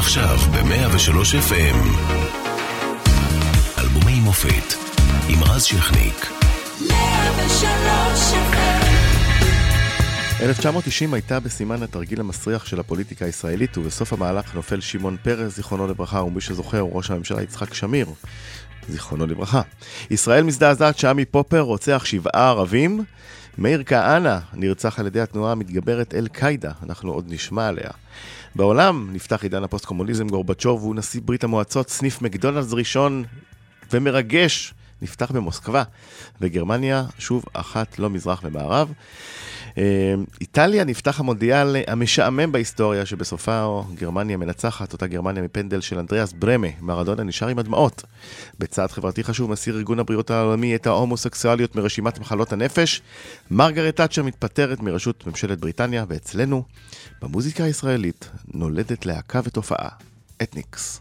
עכשיו ב-103 FM. אלבומי מופת עם רז שכניק. 103 FM 1990 הייתה בסימן התרגיל המסריח של הפוליטיקה הישראלית, ובסוף המהלך נופל שמעון פרס, זיכרונו לברכה, ומי שזוכר הוא ראש הממשלה יצחק שמיר, זיכרונו לברכה. ישראל מזדעזעת שעמי פופר רוצח שבעה ערבים. מאיר כהנא נרצח על ידי התנועה המתגברת אל-קאידה, אנחנו עוד נשמע עליה. בעולם נפתח עידן הפוסט-קומוניזם, גורבצ'וב הוא נשיא ברית המועצות, סניף מקדונלדס ראשון ומרגש נפתח במוסקבה, וגרמניה שוב אחת לא מזרח ומערב. אה, איטליה נפתח המונדיאל המשעמם בהיסטוריה, שבסופה גרמניה מנצחת, אותה גרמניה מפנדל של אנדריאס ברמה, מרדונה נשאר עם הדמעות. בצעד חברתי חשוב מסיר ארגון הבריאות העולמי את ההומוסקסואליות מרשימת מחלות הנפש. מרגרט תאצ'ר מתפטרת מראשות ממשלת בריטניה, ואצלנו, במוזיקה הישראלית, נולדת להקה ותופעה, אתניקס.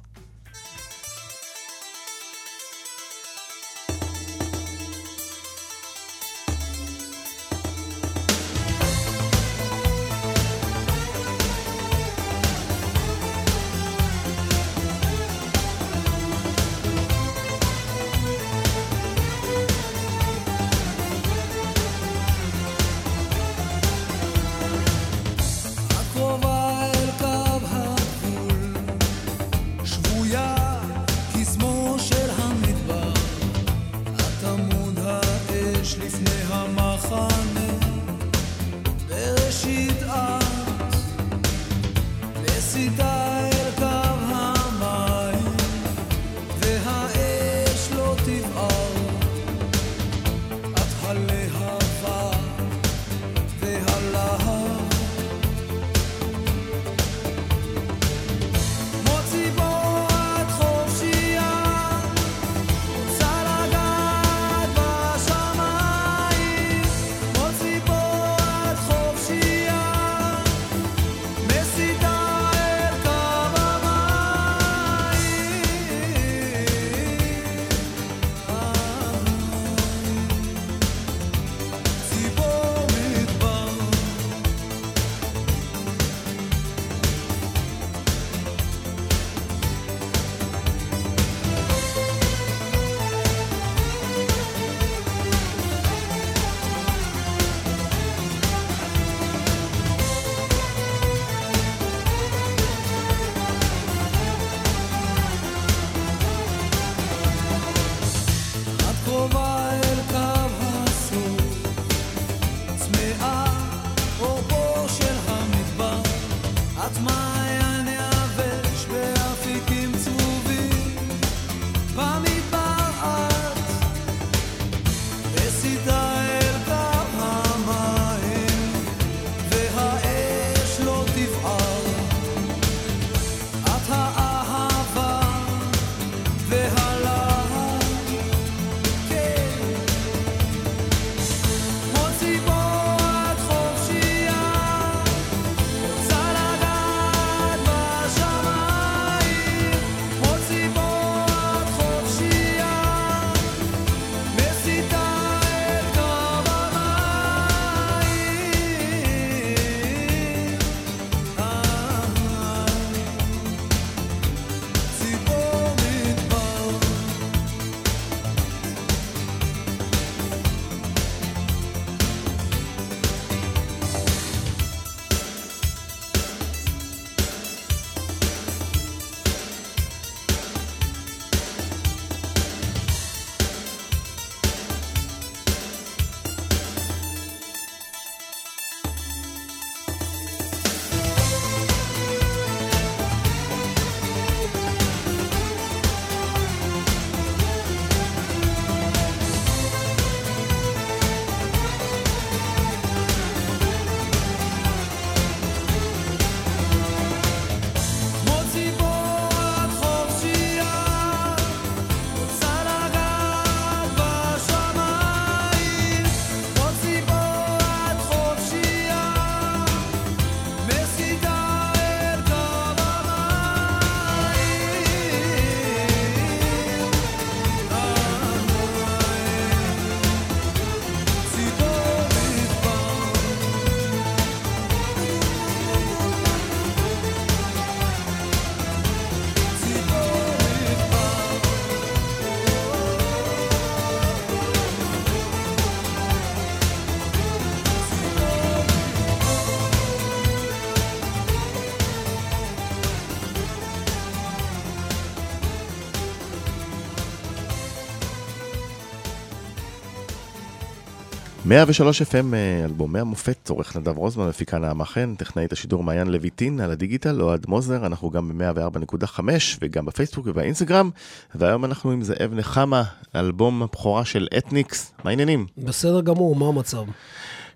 103 FM, אה, אלבומי המופת, עורך נדב רוזמן, מפיקה נעמה חן, טכנאית השידור מעיין לויטין, על הדיגיטל, אוהד מוזר, אנחנו גם ב-104.5 וגם בפייסבוק ובאינסטגרם, והיום אנחנו עם זאב נחמה, אלבום הבכורה של אתניקס, מה העניינים? בסדר גמור, מה המצב?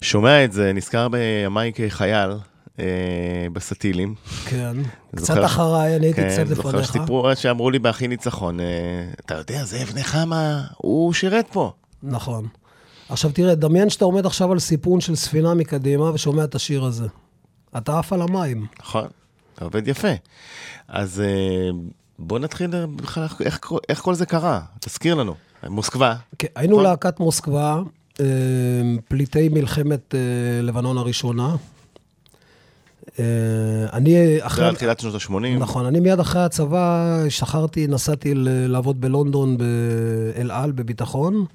שומע את זה, נזכר בימיי כחייל, אה, בסטילים. כן, קצת זוכר- אחריי, אני הייתי כן, קצת זוכר לפניך. שסיפרו, שאמרו לי בהכי ניצחון, אה, אתה יודע, זאב נחמה, הוא שירת פה. נכון. עכשיו תראה, דמיין שאתה עומד עכשיו על סיפון של ספינה מקדימה ושומע את השיר הזה. אתה עף על המים. נכון, עובד יפה. אז אה, בוא נתחיל אה, בכלל, איך, איך, איך כל זה קרה? תזכיר לנו. מוסקבה, כן, היינו נכון. להקת מוסקבה, אה, פליטי מלחמת לבנון הראשונה. אני זה אחרי... על תחילת שנות ה-80. נכון, אני מיד אחרי הצבא השתחררתי, נסעתי לעבוד בלונדון, באל על, בביטחון.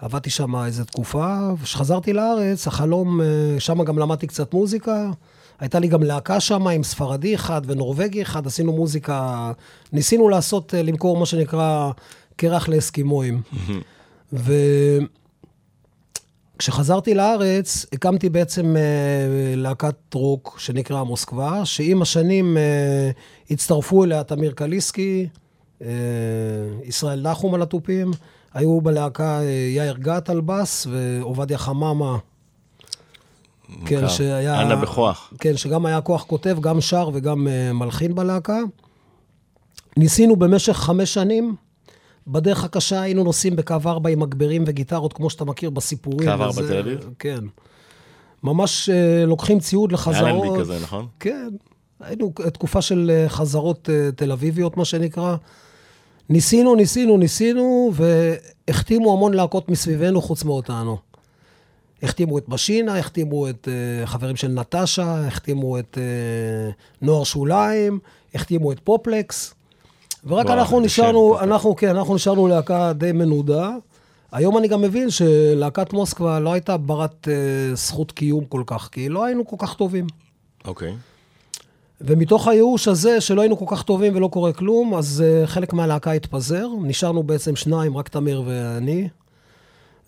עבדתי שם איזו תקופה, וכשחזרתי לארץ, החלום, אה, שם גם למדתי קצת מוזיקה. הייתה לי גם להקה שם עם ספרדי אחד ונורבגי אחד, עשינו מוזיקה, ניסינו לעשות, אה, למכור מה שנקרא קרח לאסקימואים. וכשחזרתי לארץ, הקמתי בעצם אה, להקת רוק שנקרא מוסקבה, שעם השנים אה, הצטרפו אליה תמיר קליסקי, אה, ישראל נחום על התופים, היו בלהקה אה, יאיר גת על בס ועובדיה חממה. כן. שהיה... אנה בכוח. כן, שגם היה כוח כותב, גם שר וגם uh, מלחין בלהקה. ניסינו במשך חמש שנים. בדרך הקשה היינו נוסעים בקו 4 עם מגברים וגיטרות, כמו שאתה מכיר בסיפורים. קו 4 וזה- תל אביב? כן. ממש uh, לוקחים ציוד לחזרות. אלנבי כזה, נכון? כן. היינו תקופה של אה, חזרות אה, תל אביביות, מה שנקרא. ניסינו, ניסינו, ניסינו, והחתימו המון להקות מסביבנו חוץ מאותנו. החתימו את משינה, החתימו את uh, חברים של נטשה, החתימו את uh, נוער שוליים, החתימו את פופלקס. ורק וואו, אנחנו שם, נשארנו, פופלקס. אנחנו, כן, אנחנו נשארנו להקה די מנודה. היום אני גם מבין שלהקת מוסקבה לא הייתה ברת uh, זכות קיום כל כך, כי לא היינו כל כך טובים. אוקיי. ומתוך הייאוש הזה, שלא היינו כל כך טובים ולא קורה כלום, אז uh, חלק מהלהקה התפזר. נשארנו בעצם שניים, רק תמיר ואני.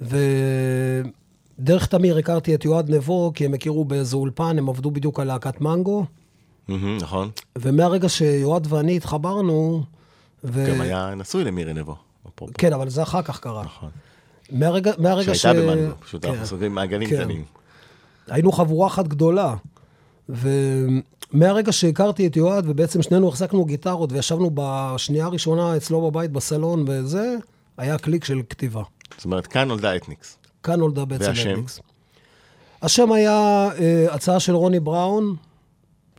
ודרך תמיר הכרתי את יועד נבו, כי הם הכירו באיזה אולפן, הם עבדו בדיוק על להקת מנגו. נכון. ומהרגע שיועד ואני התחברנו, ו... גם היה נשוי למירי נבו. אפרופו. כן, אבל זה אחר כך קרה. נכון. מהרגע, מהרגע ש... שהייתה במנגו, פשוט כן. אנחנו סוגרים מעגלים כן. קטנים. היינו חבורה אחת גדולה. ומהרגע שהכרתי את יועד, ובעצם שנינו החזקנו גיטרות, וישבנו בשנייה הראשונה אצלו בבית בסלון וזה, היה קליק של כתיבה. זאת אומרת, כאן נולדה אתניקס. כאן נולדה בעצם והשם? אדמיקס. השם היה אה, הצעה של רוני בראון,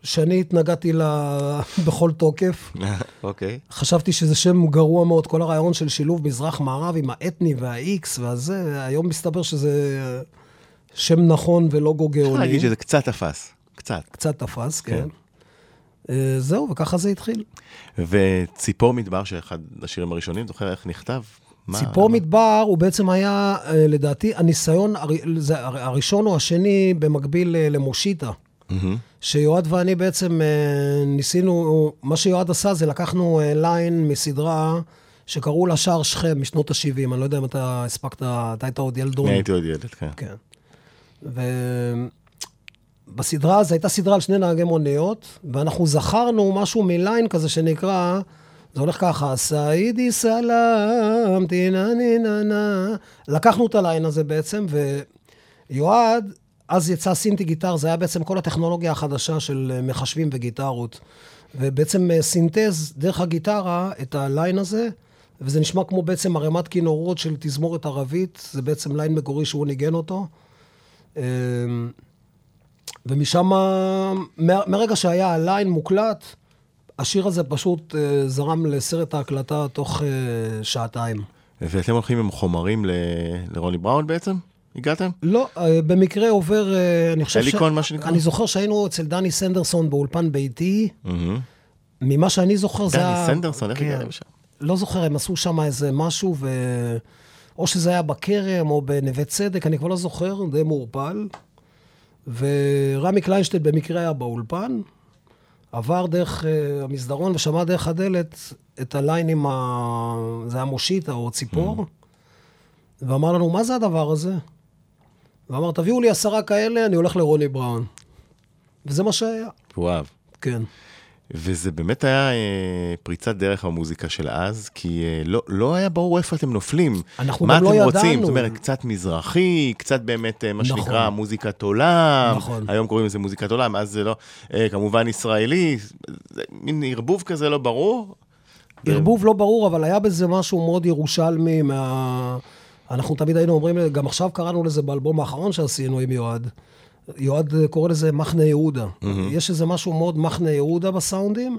שאני התנגדתי לה בכל תוקף. אוקיי. חשבתי שזה שם גרוע מאוד, כל הרעיון של שילוב מזרח-מערב עם האתני וה-X והזה, היום מסתבר שזה שם נכון אפשר גאוני. להגיד שזה קצת תפס. קצת. קצת תפס, כן. כן. אה, זהו, וככה זה התחיל. וציפור מדבר, שאחד השירים הראשונים, זוכר איך נכתב? מה- ציפור מדבר הוא בעצם היה, אה, לדעתי, הניסיון הר- זה הר- הראשון או השני במקביל אה, למושיטה. מהמם. שיועד ואני בעצם ניסינו, מה שיועד עשה זה לקחנו ליין מסדרה שקראו לה שער שכם משנות ה-70, אני לא יודע אם אתה הספקת, אתה היית עוד ילדון. אני הייתי עוד ילד, כן. כן. ובסדרה הזו הייתה סדרה על שני נהגי מוניות, ואנחנו זכרנו משהו מ line כזה שנקרא, זה הולך ככה, סעידי סלאם, טינה נינה נה. לקחנו את ה line הזה בעצם, ויועד, אז יצא synthi guitar, זה היה בעצם כל הטכנולוגיה החדשה של אה, מחשבים וגיטרות. ובעצם אה, סינתז דרך הגיטרה את ה line הזה, וזה נשמע כמו בעצם ערימת כינורות של תזמורת ערבית, זה בעצם line מקורי שהוא ניגן אותו. ומשם, מה- מהרגע שהיה הליין מוקלט, השיר הזה פשוט אה, זרם לסרט ההקלטה תוך אה, שעתיים. ואתם הולכים עם חומרים ל- לרוני בראון בעצם? הגעתם? לא, אה, במקרה עובר, אה, אני חושב הליקון, מה שנקרא? אני זוכר שהיינו אצל דני סנדרסון באולפן ביתי. מהמם. ממה שאני זוכר זה דני היה... סנדרסון, איך כן. הגעתם לשם? לא זוכר, הם עשו שם איזה משהו, ו... או שזה היה בכרם או בנווה צדק, אני כבר לא זוכר, די מעורפל. ורמי קליינשטיין במקרה היה באולפן, עבר דרך uh, המסדרון ושמע דרך הדלת את הליין עם ה... זה היה מושיטה או ציפור, ואמר לנו, מה זה הדבר הזה? ואמר, תביאו לי עשרה כאלה, אני הולך לרוני בראון. וזה מה שהיה, אהב. כן. וזה באמת היה אה, פריצת דרך במוזיקה של אז, כי אה, לא, לא היה ברור איפה אתם נופלים. אנחנו מה גם לא אתם רוצים? ידענו. זאת אומרת, קצת מזרחי, קצת באמת, אה, מה נכון. שנקרא, מוזיקת עולם. נכון. היום קוראים לזה מוזיקת עולם, אז זה לא, אה, כמובן ישראלי, זה מין ערבוב כזה לא ברור. ערבוב לא ברור, אבל היה בזה משהו מאוד ירושלמי מה... אנחנו תמיד היינו אומרים, גם עכשיו קראנו לזה באלבום האחרון שעשינו עם יועד. יועד קורא לזה מחנה יהודה. יש איזה משהו מאוד מחנה יהודה בסאונדים,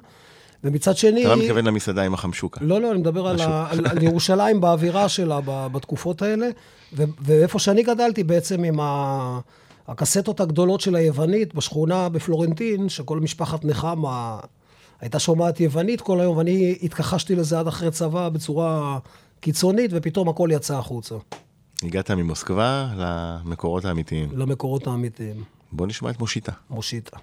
ומצד שני... אתה לא מתכוון למסעדה עם החמשוקה. לא, לא, אני מדבר על, ה, על, על ירושלים באווירה שלה בתקופות האלה, ו, ואיפה שאני גדלתי בעצם עם ה, הקסטות הגדולות של היוונית בשכונה בפלורנטין, שכל משפחת נחמה הייתה שומעת יוונית כל היום, ואני התכחשתי לזה עד אחרי צבא בצורה קיצונית, ופתאום הכל יצא החוצה, הגעת ממוסקבה למקורות האמיתיים. למקורות האמיתיים. בוא נשמע את מושיטה. מושיטה.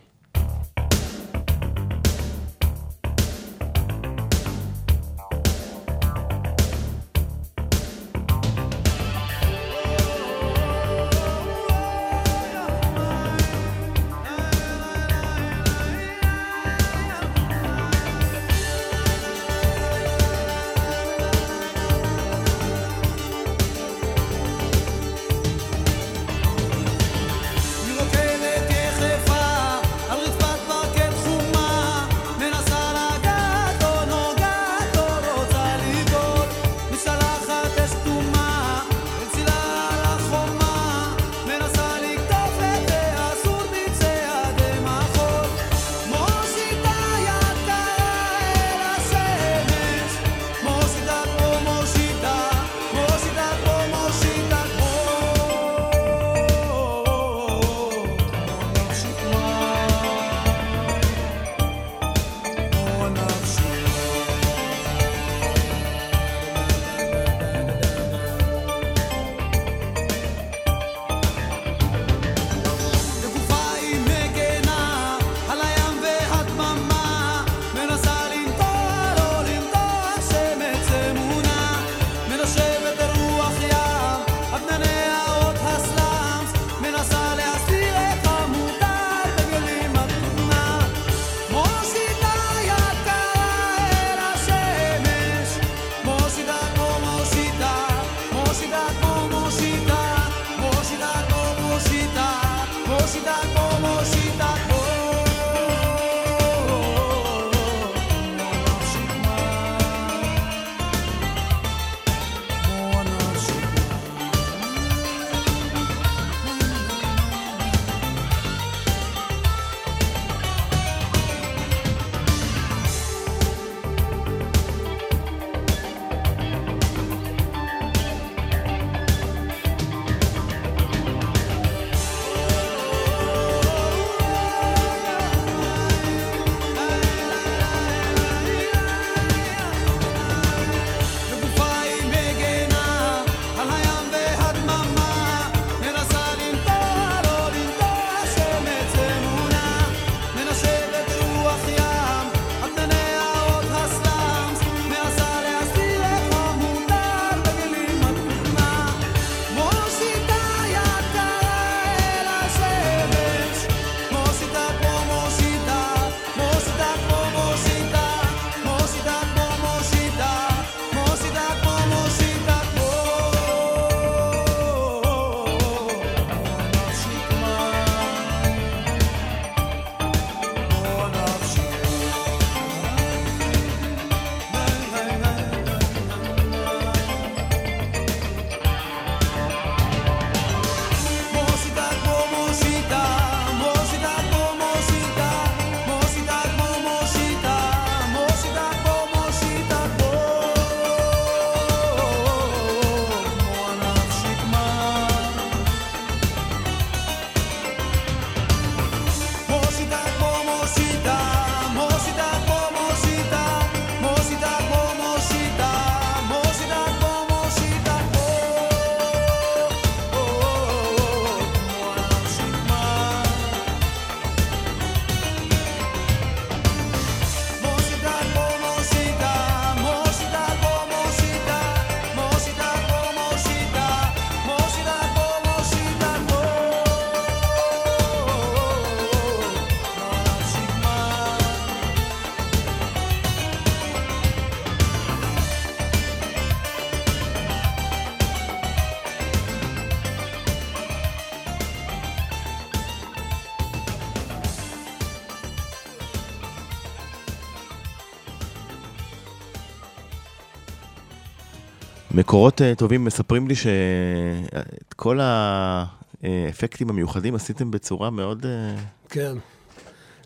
מקורות אה, טובים מספרים לי שאת כל האפקטים המיוחדים עשיתם בצורה מאוד... אה, כן.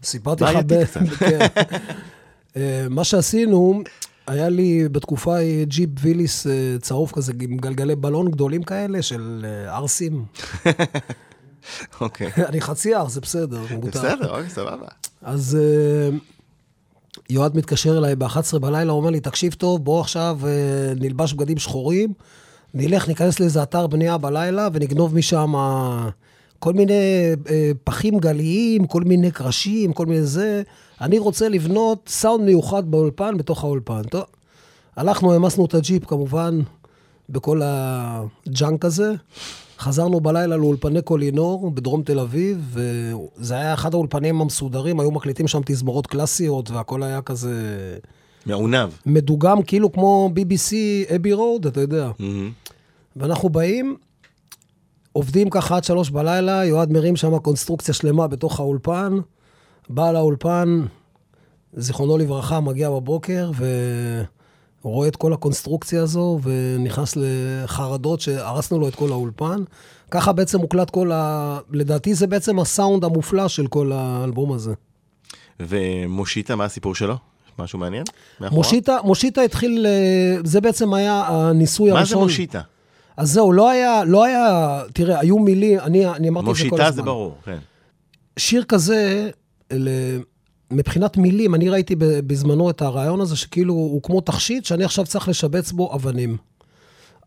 סיפרתי לך... בעייתי קצת. כן. אה, מה שעשינו, היה לי בתקופה ג'יפ ויליס צהוב כזה, עם גלגלי בלון גדולים כאלה של ערסים. אוקיי. אני חצי ערס, זה בסדר, מותר. בסדר, אוקיי, סבבה. אז יועד מתקשר אליי ב-11 בלילה, אומר לי, תקשיב טוב, בוא עכשיו אה, נלבש בגדים שחורים, נלך, ניכנס לאיזה אתר בנייה בלילה ונגנוב משם כל מיני אה, פחים גליים, כל מיני קרשים, כל מיני זה. אני רוצה לבנות סאונד מיוחד באולפן, בתוך האולפן. טוב, הלכנו, העמסנו את הג'יפ כמובן בכל ה junk הזה. חזרנו בלילה לאולפני קולינור בדרום תל אביב, וזה היה אחד האולפנים המסודרים, היו מקליטים שם תזמורות קלאסיות, והכל היה כזה מעונב. מדוגם, כאילו כמו BBC אבי רוד, אתה יודע. מהמם. ואנחנו באים, עובדים ככה עד שלוש בלילה, יועד מרים שם קונסטרוקציה שלמה בתוך האולפן, בעל האולפן, זיכרונו לברכה, מגיע בבוקר, ורואה את כל הקונסטרוקציה הזו, ונכנס לחרדות שהרסנו לו את כל האולפן. ככה בעצם מוקלט כל ה... לדעתי זה בעצם הסאונד המופלא של כל האלבום הזה. ומושיטה, מה הסיפור שלו? משהו מעניין? מושיטה, מושיטה התחיל, אה, זה בעצם היה הניסוי מה הראשון. זה מושיטה? אז זהו, לא היה, לא היה, תראה, היו מילים, אני, אני אמרתי את זה כל הזמן. מושיטה זה ברור, כן. שיר כזה, ל... מבחינת מילים, אני ראיתי בזמנו את הרעיון הזה, שכאילו הוא כמו תכשיט, שאני עכשיו צריך לשבץ בו אבנים.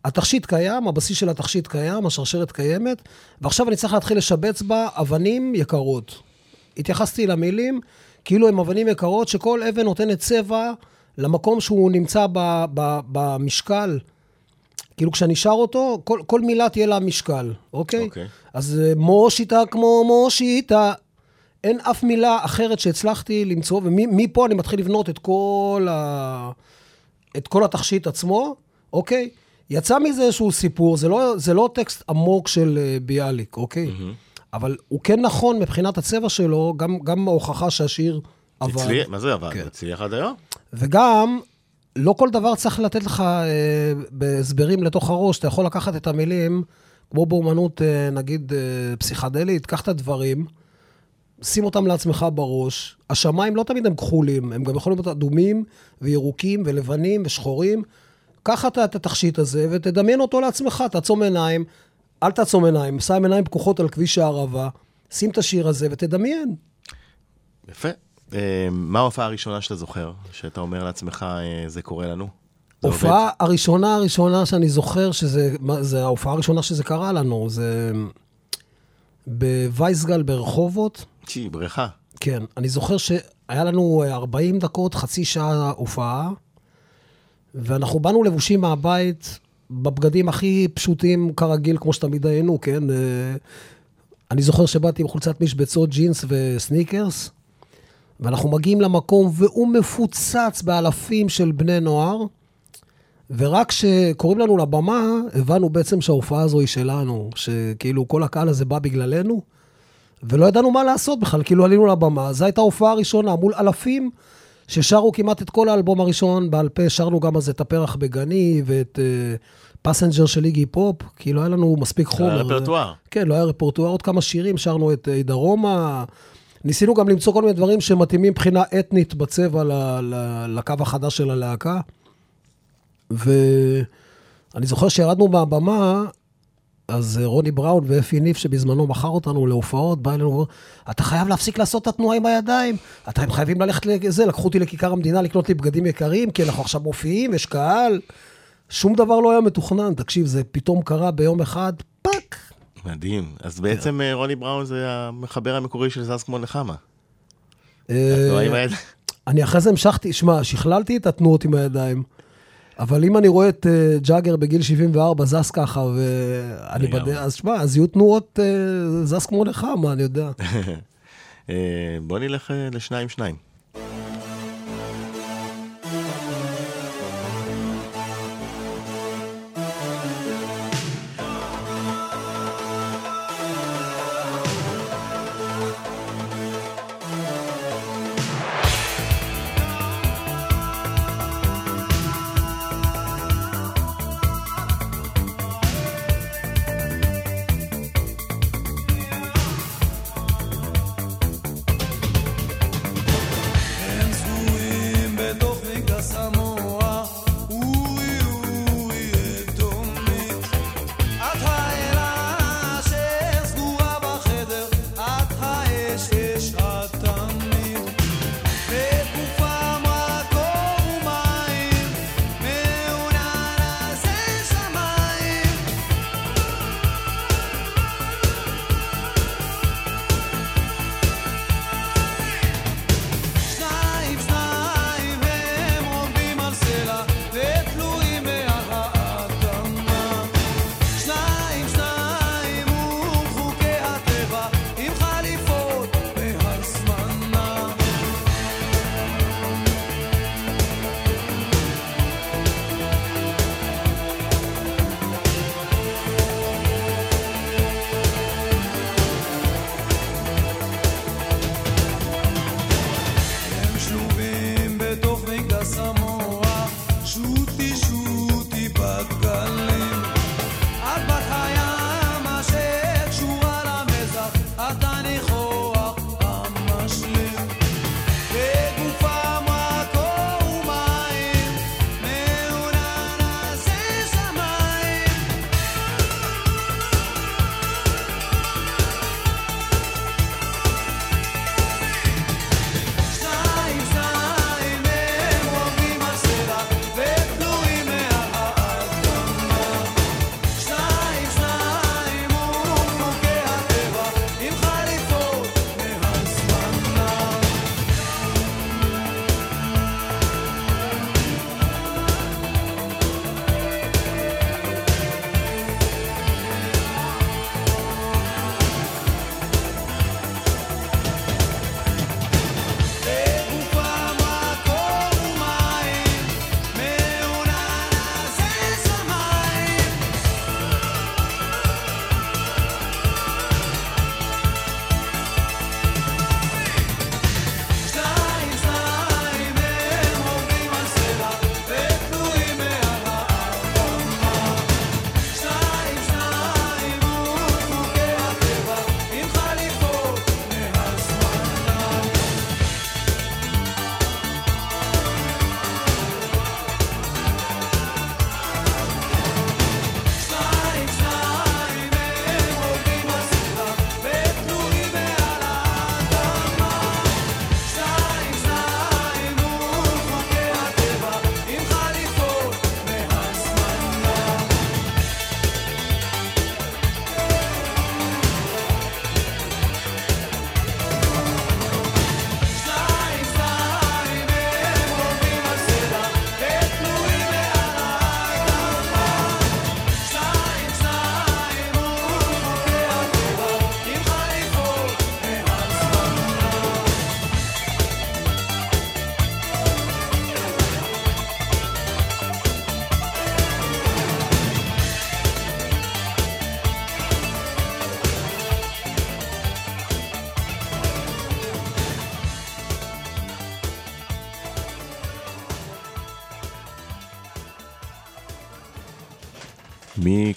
התכשיט קיים, הבסיס של התכשיט קיים, השרשרת קיימת, ועכשיו אני צריך להתחיל לשבץ בה אבנים יקרות. התייחסתי למילים, כאילו הן אבנים יקרות, שכל אבן נותנת צבע למקום שהוא נמצא ב- ב- במשקל. כאילו כשאני שר אותו, כל, כל מילה תהיה לה משקל, אוקיי? אוקיי. אז אה, מושיטה כמו מושיטה. אין אף מילה אחרת שהצלחתי למצוא, ומפה אני מתחיל לבנות את כל, ה... את כל התכשיט עצמו, אוקיי? יצא מזה איזשהו סיפור, זה לא, זה לא טקסט עמוק של אה, ביאליק, אוקיי? אבל הוא כן נכון מבחינת הצבע שלו, גם, גם ההוכחה שהשיר עבד. הצליח, מה זה עבד? כן. הצליח עד היום? וגם, לא כל דבר צריך לתת לך אה, בהסברים לתוך הראש. אתה יכול לקחת את המילים, כמו באומנות, אה, נגיד, אה, פסיכדלית, קח את הדברים, שים אותם לעצמך בראש. השמיים לא תמיד הם כחולים, הם גם יכולים להיות אדומים וירוקים ולבנים ושחורים. קח אתה את התכשיט הזה ותדמיין אותו לעצמך, תעצום עיניים, אל תעצום עיניים, שם עיניים פקוחות על כביש הערבה, שים את השיר הזה ותדמיין. יפה. אה, מה ההופעה הראשונה שאתה זוכר, שאתה אומר לעצמך, אה, זה קורה לנו? זה עובד? הופעה הראשונה הראשונה שאני זוכר, שזה זה ההופעה הראשונה שזה קרה לנו, זה בווייסגל ברחובות. צ'י, בריכה. כן, אני זוכר שהיה לנו אה, 40 דקות, חצי שעה הופעה, ואנחנו באנו לבושים מהבית בבגדים הכי פשוטים כרגיל, כמו שתמיד היינו, כן? אה, אני זוכר שבאתי עם חולצת משבצות, ג'ינס וסניקרס, ואנחנו מגיעים למקום, והוא מפוצץ באלפים של בני נוער, ורק כשקוראים לנו לבמה, הבנו בעצם שההופעה הזו היא שלנו, שכאילו כל הקהל הזה בא בגללנו. ולא ידענו מה לעשות בכלל, כאילו עלינו לבמה, זו הייתה ההופעה הראשונה מול אלפים ששרו כמעט את כל האלבום הראשון בעל פה, שרנו גם אז את הפרח בגני ואת Passenger של איגי פופ, כאילו היה לנו מספיק חומר. היה רפרטואר. כן, לא היה רפרטואר, עוד כמה שירים, שרנו את אה, דרומה, ניסינו גם למצוא כל מיני דברים שמתאימים מבחינה אתנית בצבע ל, ל, לקו החדש של הלהקה. ואני זוכר שירדנו מהבמה, אז אה, רוני בראון ואפי ניף, שבזמנו מכר אותנו להופעות, בא אלינו ואומר, אתה חייב להפסיק לעשות את התנועה עם הידיים, אתם חייבים ללכת לזה, לקחו אותי לכיכר המדינה לקנות לי בגדים יקרים, כי אנחנו עכשיו מופיעים, יש קהל. שום דבר לא היה מתוכנן, תקשיב, זה פתאום קרה ביום אחד, fuck. מדהים. אז בעצם אה, רוני בראון זה המחבר המקורי של זז כמו נחמה. אה, אני אחרי זה המשכתי, שמע, שכללתי את התנועות עם הידיים, אבל אם אני רואה את uh, ג'אגר בגיל 74 זז ככה, ואני. בדרך, אז שמע, אז יהיו תנועות uh, זז כמו נחמה, אני יודע. אה, בוא נלך אה,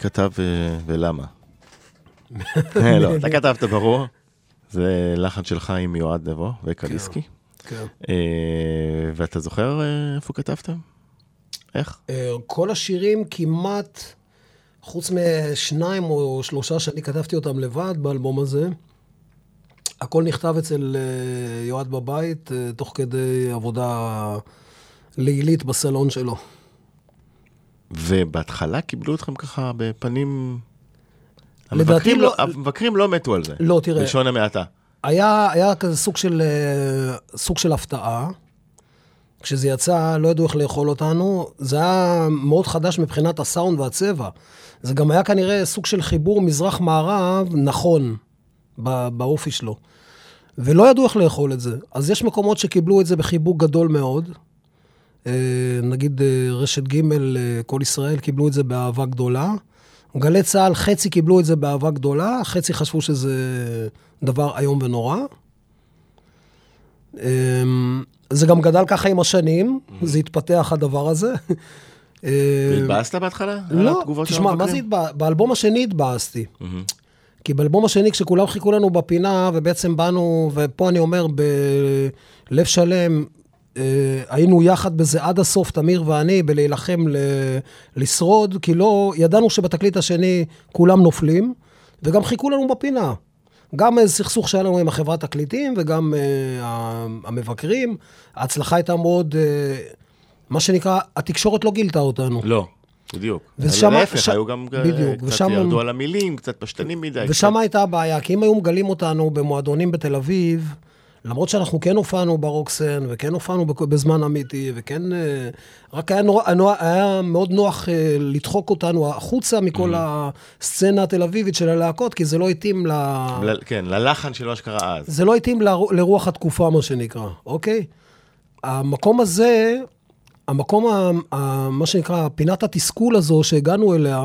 כתב אה, ולמה? אה, לא, אתה כתבת ברור. זה לחן שלך עם יועד נבו וקליסקי. כן. אה, ואתה זוכר איפה כתבתם? איך? כל השירים כמעט, חוץ משניים או שלושה שאני כתבתי אותם לבד באלבום הזה, הכל נכתב אצל יועד בבית, תוך כדי עבודה לילית בסלון שלו. ובהתחלה קיבלו אתכם ככה בפנים... המבקרים לא- המבקרים לא מתו על זה. לא, תראה. בלשון המעטה. היה, היה כזה סוג של, אה, סוג של הפתעה. כשזה יצא, לא ידעו איך לאכול אותנו. זה היה מאוד חדש מבחינת הסאונד והצבע. זה גם היה כנראה סוג של חיבור מזרח-מערב נכון בא- באופי שלו. ולא ידעו איך לאכול את זה. אז יש מקומות שקיבלו את זה בחיבוק גדול מאוד. אה, נגיד אה, רשת ג', אה, כל ישראל, קיבלו את זה באהבה גדולה. גלי צה"ל, חצי קיבלו את זה באהבה גדולה, חצי חשבו שזה דבר איום ונורא. זה גם גדל ככה עם השנים, זה התפתח הדבר הזה. והתבאסת בהתחלה? לא, תשמע, מה זה המבקרים? התבאס? באלבום השני התבאסתי. כי באלבום השני, כשכולם חיכו לנו בפינה, ובעצם באנו, ופה אני אומר בלב שלם, היינו יחד בזה עד הסוף, תמיר ואני, בלהילחם ל- לשרוד, כי לא, ידענו שבתקליט השני כולם נופלים, וגם חיכו לנו בפינה. גם סכסוך שהיה לנו עם החברת תקליטים, וגם אה, ה- המבקרים. ההצלחה הייתה מאוד, אה, מה שנקרא, התקשורת לא גילתה אותנו. לא, בדיוק. ושמה- להפך, ש- היו גם אה, בדיוק, קצת ושם- ירדו על המילים, קצת פשטנים מדי. ושם קצת- הייתה הבעיה, כי אם היו מגלים אותנו במועדונים בתל אביב, למרות שאנחנו כן הופענו ברוקסן, וכן הופענו בזמן אמיתי, וכן... אה, רק היה, נורא, היה מאוד נוח אה, לדחוק אותנו החוצה מכל הסצנה התל אביבית של הלהקות, כי זה לא התאים ל... ל- כן, ללחן של מה שקרה אז. זה לא התאים לר- לרוח התקופה, מה שנקרא, אוקיי? המקום הזה, המקום, ה, ה, מה שנקרא, פינת התסכול הזו שהגענו אליה,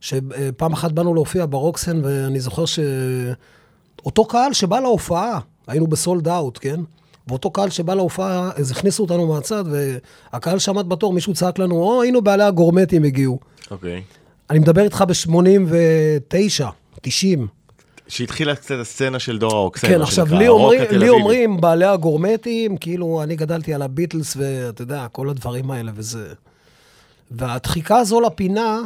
שפעם אחת באנו להופיע ברוקסן, ואני זוכר שאותו קהל שבא להופעה, היינו בסולד אאוט, כן? ואותו קהל שבא להופעה, אז הכניסו אותנו מהצד, והקהל שעמד בתור, מישהו צעק לנו, או, היינו בעלי הגורמטים הגיעו. אוקיי. אני מדבר איתך ב-89, 90. שהתחילה קצת הסצנה של דור האוקסן, כן, עכשיו, לי הרוק אומרים, לי. אומרים בעלי הגורמטים, כאילו, אני גדלתי על הביטלס, ואתה יודע, כל הדברים האלה וזה. והדחיקה הזו לפינה,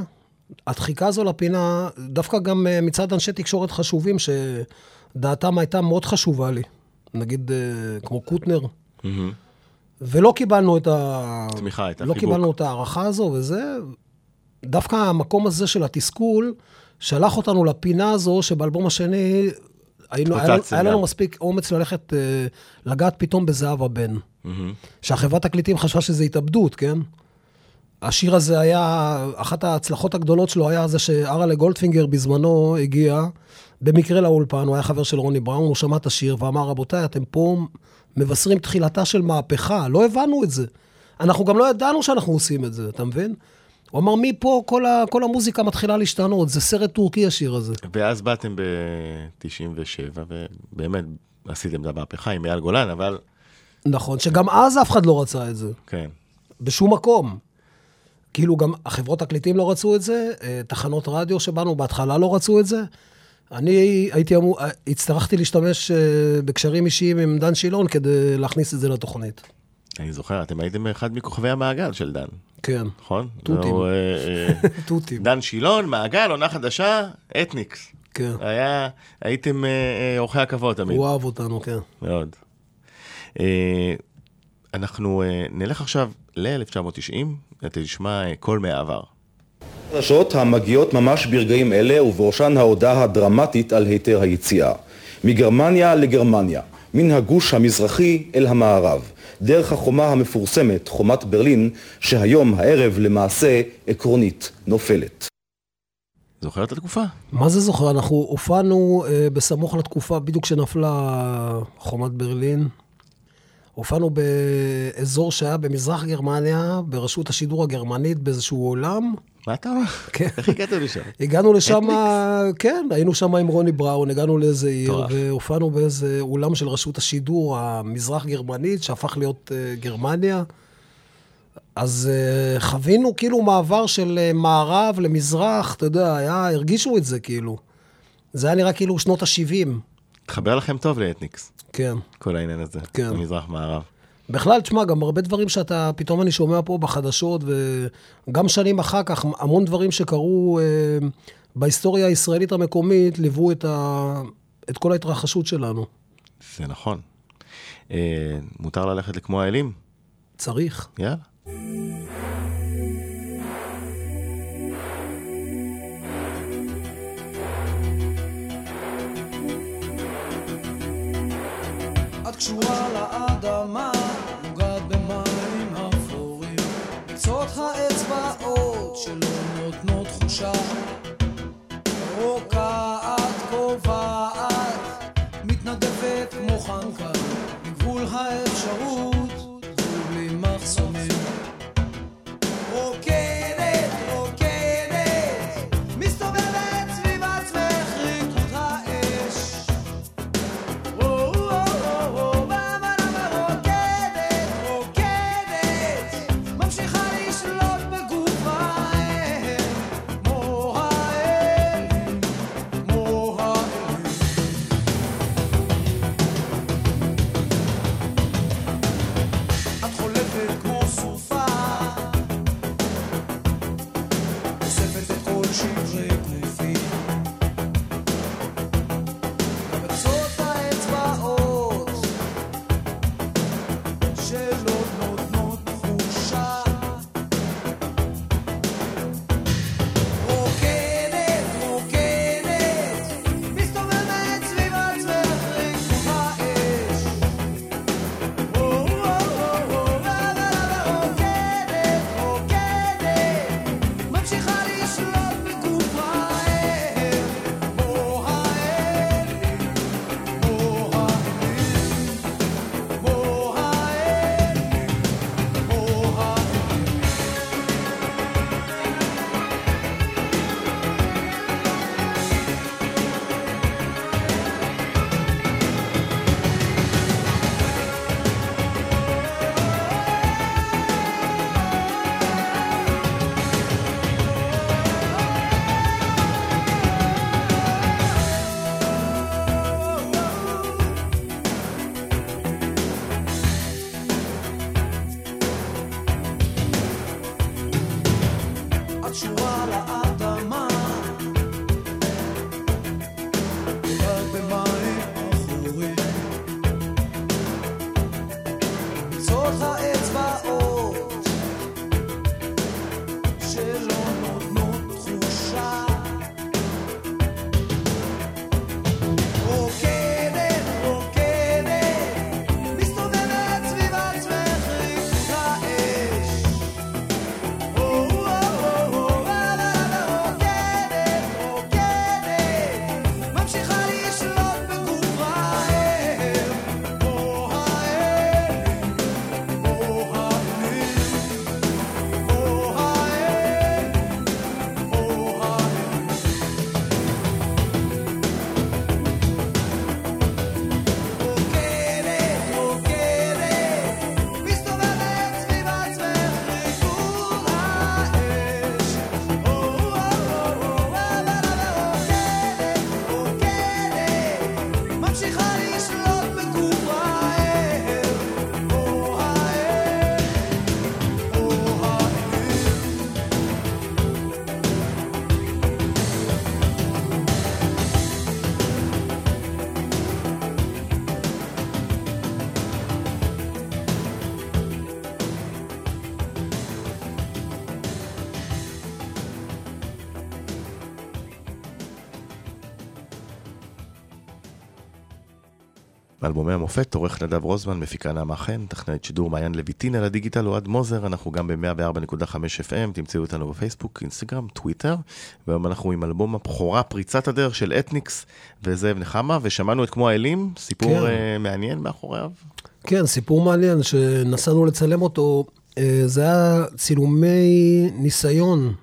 הדחיקה הזו לפינה, דווקא גם אה, מצד אנשי תקשורת חשובים, שדעתם הייתה מאוד חשובה לי. נגיד, אה, כמו קוטנר. ולא קיבלנו את ה... תמיכה, את לא החיבוק. קיבלנו את ההערכה הזו, וזה... דווקא המקום הזה של התסכול, שלח אותנו לפינה הזו, שבאלבום השני, היינו, היה, היה לנו. מספיק אומץ ללכת, אה, לגעת פתאום בזהבה בן. שהחברת תקליטים חשבה שזה התאבדות, כן? השיר הזה היה, אחת ההצלחות הגדולות שלו היה זה שאראלה גולדפינגר בזמנו הגיע במקרה לאולפן, הוא היה חבר של רוני בראון, הוא שמע את השיר ואמר, רבותיי, אתם פה מבשרים תחילתה של מהפכה, לא הבנו את זה. אנחנו גם לא ידענו שאנחנו עושים את זה, אתה מבין? הוא אמר, מפה כל, ה, כל המוזיקה מתחילה להשתנות, זה סרט טורקי השיר הזה. ואז באתם ב-97, ובאמת עשיתם את המהפכה עם אייל גולן, אבל נכון, שגם אז אף אחד לא רצה את זה. כן. בשום מקום. כאילו גם החברות תקליטים לא רצו את זה, אה, תחנות רדיו שבאנו בהתחלה לא רצו את זה. אני הייתי אמור, הצטרכתי להשתמש אה, בקשרים אישיים עם דן שילון כדי להכניס את זה לתוכנית. אני זוכר, אתם הייתם אחד מכוכבי המעגל של דן, כן, נכון? תותים. אה, אה, תותים. דן שילון, מעגל, עונה חדשה, אתניקס. כן. היה, הייתם אורחי הכבוד תמיד. הוא אהב אותנו, כן. מאוד. אנחנו נלך עכשיו ל-1990, אתה תשמע קול מהעבר. חדשות המגיעות ממש ברגעים אלה ובראשן ההודעה הדרמטית על היתר היציאה. מגרמניה לגרמניה, מן הגוש המזרחי אל המערב, דרך החומה המפורסמת, חומת ברלין, שהיום הערב למעשה עקרונית נופלת. זוכר את התקופה? מה זה זוכר? אנחנו הופענו אה, בסמוך לתקופה, בדיוק כשנפלה חומת ברלין. הופענו באזור שהיה במזרח גרמניה, ברשות השידור הגרמנית, באיזשהו עולם. מה אתה אומר? כן. איך הגעת לשם? הגענו לשם, כן, היינו שם עם רוני בראון, הגענו לאיזה עיר. והופענו באיזה אולם של רשות השידור המזרח גרמנית, שהפך להיות uh, גרמניה. אז uh, חווינו כאילו מעבר של uh, מערב למזרח, אתה יודע, היה, הרגישו את זה כאילו. זה היה נראה כאילו שנות ה-70, התחבר לכם טוב לאתניקס, כן. כל העניין הזה. כן. במזרח-מערב. בכלל, תשמע, גם הרבה דברים שאתה, פתאום אני שומע פה בחדשות, וגם שנים אחר כך, המון דברים שקרו אה, בהיסטוריה הישראלית המקומית, ליוו את, ה, את כל ההתרחשות שלנו. זה נכון. אה, מותר ללכת לכמו האלים? צריך. יאללה. את קשורה לאדמה, קצות האצבעות שלא נותנות תחושה. רוקעת, קובעת, מתנדפת כמו חנקה, מגבול האפשרות, באלבומי המופת, עורך נדב רוזמן, מפיקה נעמה חן, טכנאית שידור מעיין לויטין על הדיגיטל, אוהד מוזר, אנחנו גם ב-104.5 FM, תמצאו אותנו בפייסבוק, אינסטגרם, טוויטר, והיום אנחנו עם אלבום הבכורה, פריצת הדרך של אתניקס וזאב נחמה, ושמענו את כמו האלים, סיפור כן. אה, מעניין מאחוריו. כן, סיפור מעניין שנסענו לצלם אותו. אה, זה היה צילומי ניסיון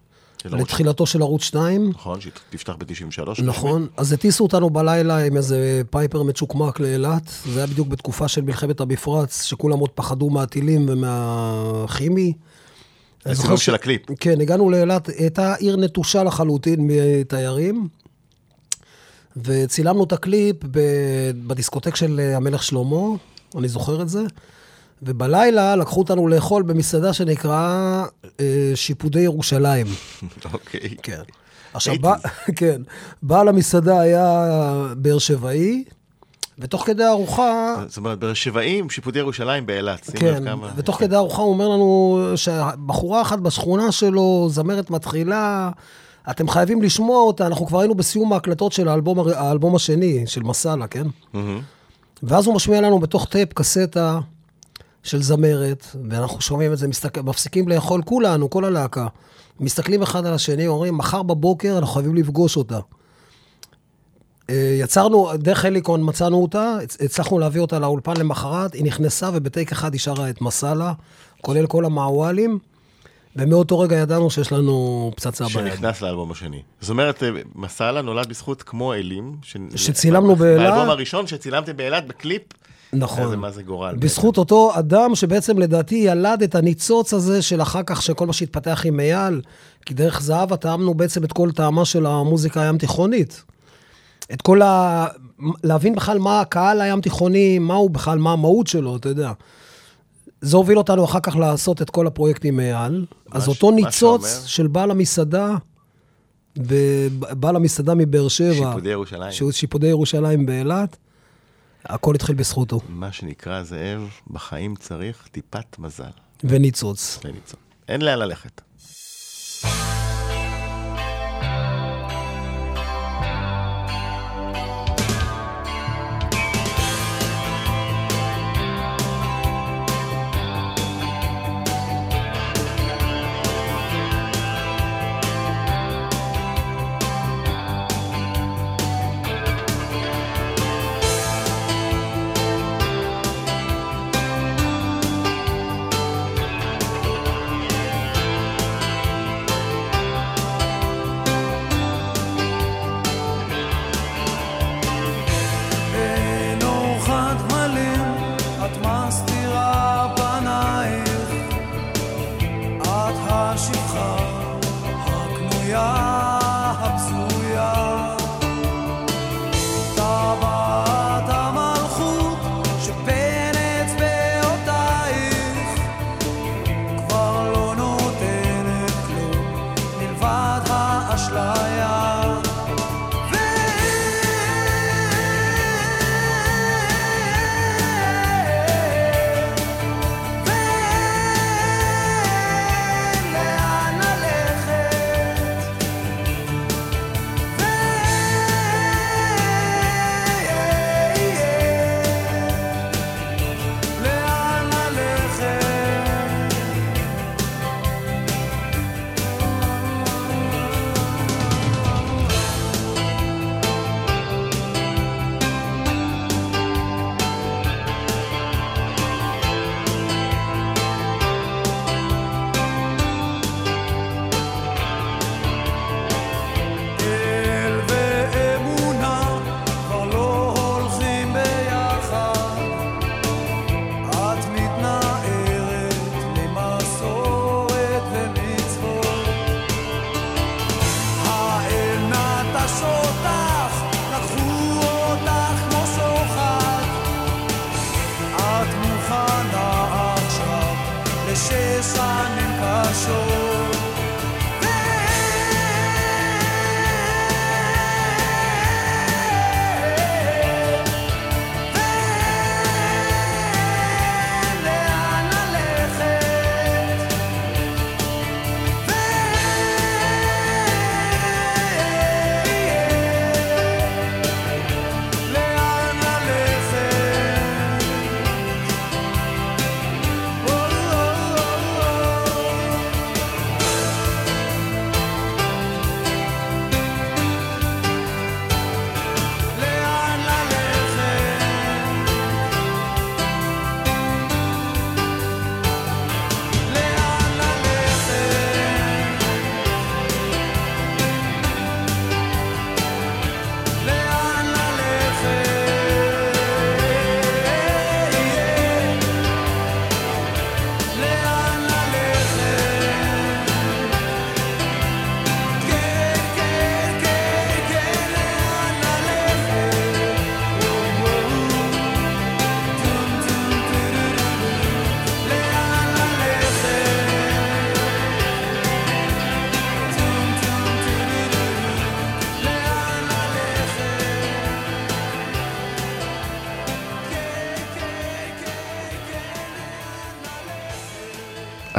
של לתחילתו של ערוץ 2. נכון, שתפתח ב-93. נכון, אז הטיסו אותנו בלילה עם איזה פייפר מצ'וקמק לאילת. זה היה בדיוק בתקופה של מלחמת המפרץ, שכולם עוד פחדו מהטילים ומהכימי. זוכר של הקליפ. כן, הגענו לאילת, הייתה עיר נטושה לחלוטין מתיירים, וצילמנו את הקליפ בדיסקוטק של המלך שלמה, אני זוכר את זה, ובלילה לקחו אותנו לאכול במסעדה שנקרא אה, שיפודי ירושלים. אוקיי. כן. עכשיו. בא, כן, בעל המסעדה היה באר שבעי, ותוך כדי הארוחה... זאת אומרת, באר שבעים, שיפודי ירושלים באילת. כן, כמה... ותוך כדי הארוחה הוא אומר לנו שבחורה אחת בשכונה שלו, זמרת מתחילה, אתם חייבים לשמוע אותה, אנחנו כבר היינו בסיום ההקלטות של האלבום, האלבום השני, של מסאלה, כן? מהמם. ואז הוא משמיע לנו בתוך טייפ קסטה של זמרת, ואנחנו שומעים את זה, מסתכל, מפסיקים לאכול כולנו, כל הלהקה. מסתכלים אחד על השני, אומרים, מחר בבוקר אנחנו חייבים לפגוש אותה. אה, יצרנו, דרך הליקון מצאנו אותה, הצ- הצלחנו להביא אותה לאולפן למחרת, היא נכנסה ובטייק אחד היא שרה את מסאלה, כולל כל המעוואלים, ומאותו רגע ידענו שיש לנו פצצה ביד. שנכנס לאלבום השני. זאת אומרת, אה, מסאלה נולד בזכות כמו אלים. ש- שצילמנו באילת. באלבום הראשון שצילמתם באילת בקליפ. נכון. איזה מה זה גורל. בזכות אותו אדם שבעצם לדעתי ילד את הניצוץ הזה של אחר כך, של כל מה שהתפתח עם אייל, כי דרך זהבה טעמנו בעצם את כל טעמה של המוזיקה הים תיכונית. את כל ה... להבין בכלל מה הקהל הים תיכוני, מה הוא בכלל, מה המהות שלו, אתה יודע. זה הוביל אותנו אחר כך לעשות את כל הפרויקט עם אייל. אז ש- אותו מה ניצוץ של בעל המסעדה, ובעל המסעדה מבאר שבע, שיפודי ירושלים. שהוא שיפודי ירושלים באילת, הכל התחיל בזכותו. מה שנקרא, זאב, בחיים צריך טיפת מזל. וניצוץ. לניצון. אין לאן ללכת.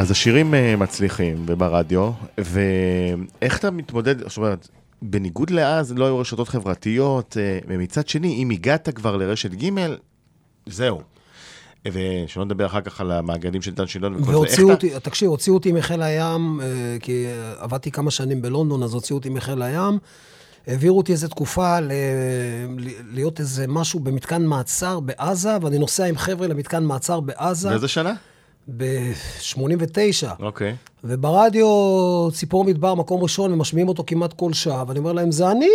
אז השירים אה, מצליחים וברדיו, ואיך אתה מתמודד, זאת אומרת, בניגוד לאז לא היו רשתות חברתיות, אה, ומצד שני, אם הגעת כבר לרשת ג', זהו. ושלא נדבר אחר כך על המעגלים של דן שילון וכל זה. והוציאו איך אתה- אותי, תקשיב, הוציאו אותי מחיל הים, אה, כי עבדתי כמה שנים בלונדון, אז הוציאו אותי מחיל הים. העבירו אותי איזו תקופה. ל- להיות איזה משהו במתקן מעצר בעזה, ואני נוסע עם חבר'ה למתקן מעצר בעזה באיזה שנה? ב-89. אוקיי. וברדיו ציפור מדבר, מקום ראשון, ומשמיעים אותו כמעט כל שעה, ואני אומר להם, זה אני!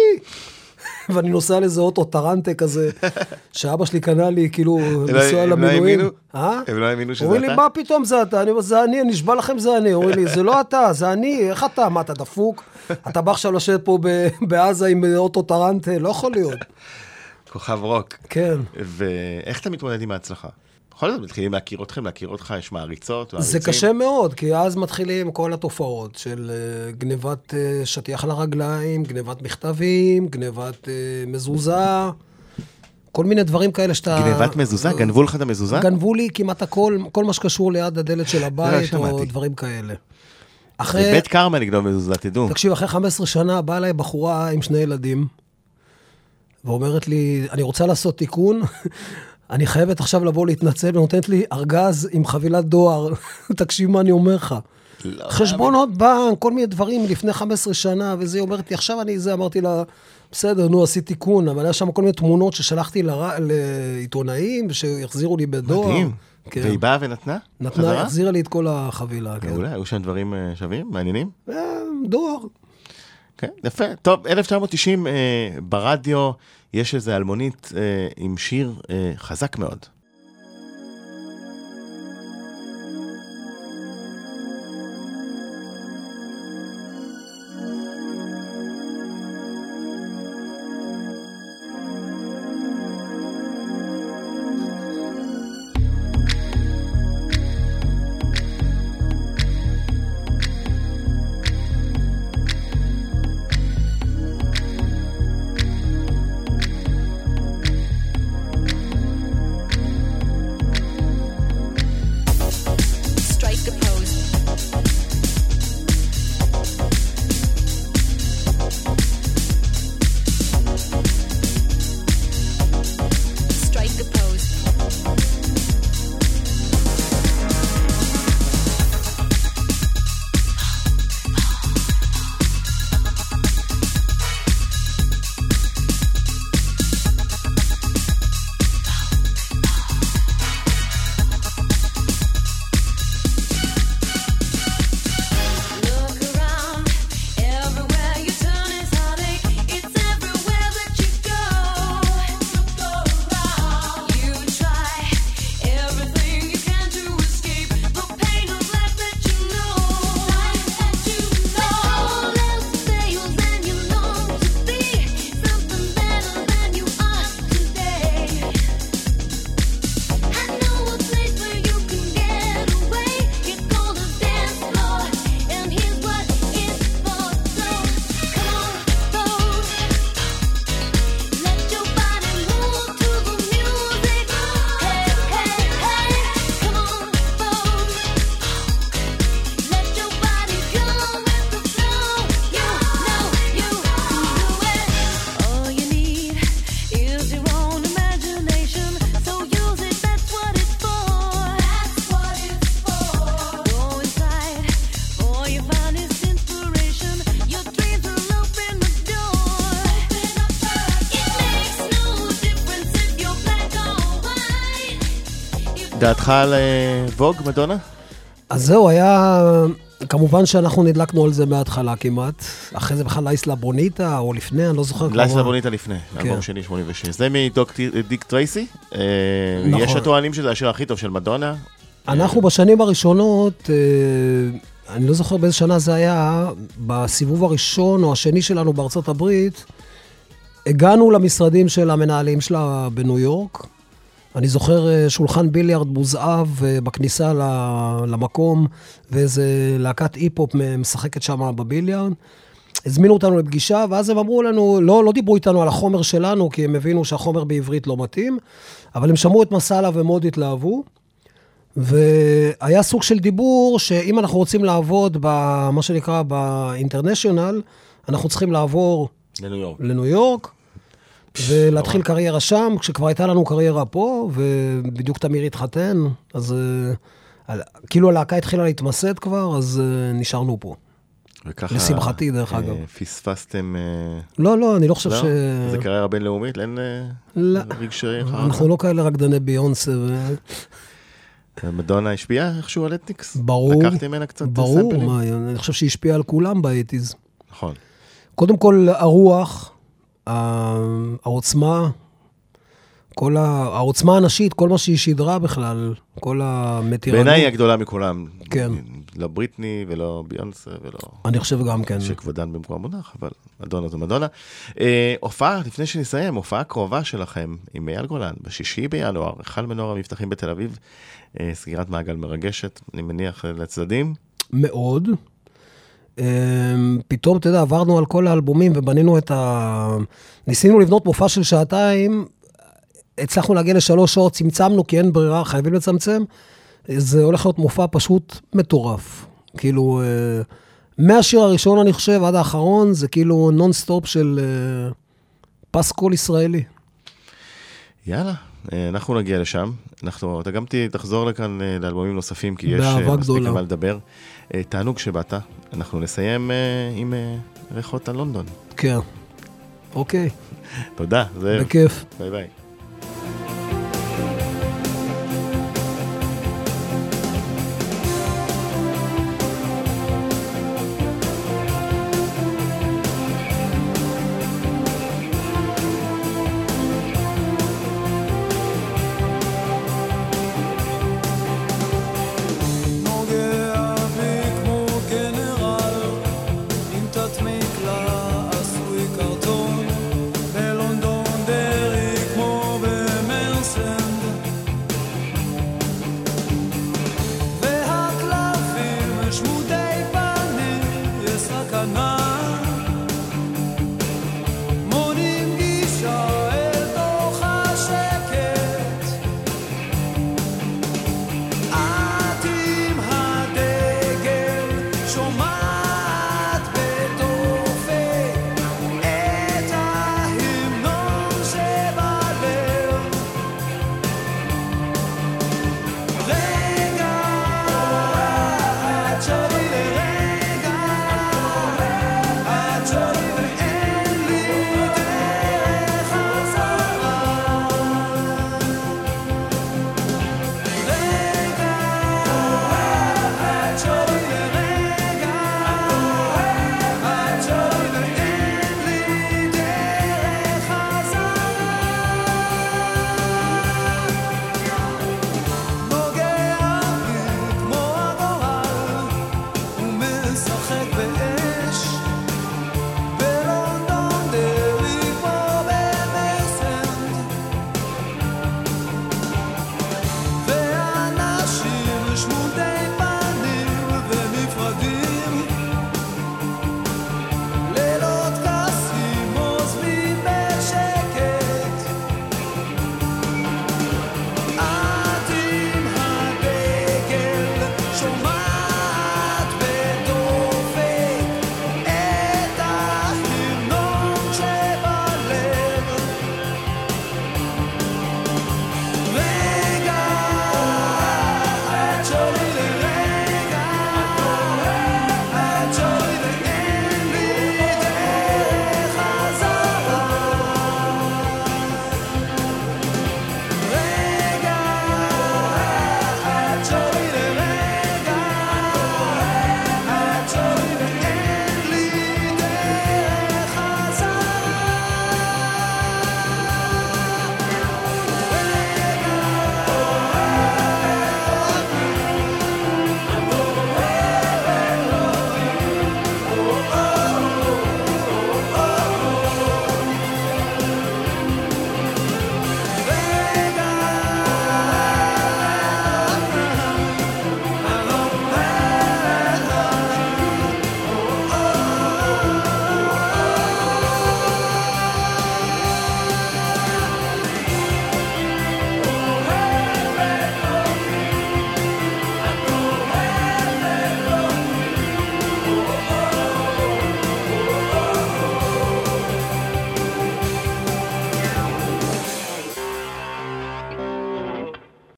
ואני נוסע על איזה אוטו טרנטה כזה, שאבא שלי קנה לי, כאילו, לא- לנסוע הם לא למילואים. אה? הם לא האמינו שזה אומרים לי, אתה? מה פתאום זה אתה? אני אומר, זה אני, אני נשבע לכם זה אני. אומרים לי, זה לא אתה, זה אני, איך אתה? מה, אתה דפוק? אתה בא עכשיו לשבת פה בעזה עם אוטו טרנטה? לא יכול להיות. כוכב רוק. כן. ואיך אתה מתמודד עם ההצלחה? בכל זאת מתחילים להכיר אתכם, להכיר אותך, יש מעריצות, זה מעריצים. קשה מאוד, כי אז מתחילים כל התופעות של אה, גנבת אה, שטיח לרגליים, גנבת מכתבים, גנבת אה, מזוזה, כל מיני דברים כאלה שאתה... גנבת מזוזה? גנבו לך את המזוזה? גנבו לי כמעט הכל, כל מה שקשור ליד הדלת של הבית, או. דברים כאלה. אחרי, בבית קרמה לגנוב מזוזה, תדעו. תקשיב, אחרי 15 שנה באה אליי בחורה עם שני ילדים, ואומרת לי, אני רוצה לעשות תיקון, אני חייבת עכשיו לבוא להתנצל, ונותנת לי ארגז עם חבילת דואר. תקשיב מה אני אומר לך. לא, חשבונות בנק, כל מיני דברים לפני 15 שנה, וזה, היא אומרת לי, עכשיו אני זה, אמרתי לה, בסדר, נו, עשית תיקון, אבל היה שם כל מיני תמונות ששלחתי לר... לעיתונאים, שהחזירו לי בדואר. מדהים. כן. והיא באה ונתנה? נתנה? החזירה לי את כל החבילה, כן. מעולה, היו שם דברים אה, שווים, מעניינים? אה, דואר. כן, יפה. טוב, 1990 אה, ברדיו יש איזה אלמונית אה, עם שיר אה, חזק מאוד. דעתך על אה, ווג, מדונה? אז זהו, היה... כמובן שאנחנו נדלקנו על זה מההתחלה כמעט. אחרי זה בכלל לייסלה בוניטה, או לפני, אני לא זוכר לייסלה בוניטה לפני, כן. אלבום שני 86. זה מדיק טרייסי. אה, נכון. יש הטוענים שזה השיר הכי טוב של מדונה. אנחנו בשנים הראשונות, אה, אני לא זוכר באיזה שנה זה היה, בסיבוב הראשון או השני שלנו בארצות הברית, הגענו למשרדים של המנהלים שלה בניו יורק. אני זוכר אה, שולחן ביליארד מוזהב אה, בכניסה למקום, ואיזה להקת אי-פופ משחקת שם בביליארד. הזמינו אותנו לפגישה, ואז הם אמרו לנו, לא, לא דיברו איתנו על החומר שלנו, כי הם הבינו שהחומר בעברית לא מתאים, אבל הם שמעו את מסאלה ומאוד התלהבו. והיה סוג של דיבור שאם אנחנו רוצים לעבוד במה שנקרא באינטרנשיונל, אנחנו צריכים לעבור לניו יורק. לניו יורק ולהתחיל קריירה שם, כשכבר הייתה לנו קריירה פה, ובדיוק תמיר התחתן, אז אה, על- כאילו הלהקה התחילה להתמסד כבר, אז אה, נשארנו פה. וככה... לשמחתי, דרך אה, אגב. פספסתם... לא, לא, אני לא חושב לא? ש... זה קריירה בינלאומית? אין לא. רגשי? אנחנו לא כאלה רקדני ביונסה, ו... מדונה השפיעה איכשהו על אתניקס? ברור. לקחתי ממנה קצת ברור, סמפלים? מה, אני חושב שהיא השפיעה על כולם באייטיז. נכון. קודם כל, הרוח, העוצמה, כל ה... העוצמה הנשית, כל מה שהיא שידרה בכלל, כל המתירנות. בעיניי היא הגדולה מכולם. כן. לא בריטני ולא ביונסה ולא... אני חושב גם כן. שכבודן במקום מונח, אבל מדונה זו מדונה. אה, הופעה, לפני שנסיים, הופעה קרובה שלכם עם אייל גולן, בשישי בינואר, היכל מנור המבטחים בתל אביב, אה, סגירת מעגל מרגשת, אני מניח לצדדים. מאוד. אמ, פתאום, אתה יודע, עברנו על כל האלבומים ובנינו את ה... ניסינו לבנות מופע של שעתיים, הצלחנו להגיע לשלוש שעות, צמצמנו כי אין ברירה, חייבים לצמצם. זה הולך להיות מופע פשוט מטורף. כאילו, אה, מהשיר הראשון, אני חושב, עד האחרון, זה כאילו נונסטופ של אה, פסקול ישראלי. יאללה, אה, אנחנו נגיע לשם. אנחנו, אתה גם תחזור לכאן לאלבומים נוספים, כי יש מספיק. על מה לדבר. אה, תענוג שבאת. אנחנו נסיים אה, עם אה, ריחות על לונדון. כן. אוקיי, תודה, זאב. בכיף. ביי ביי.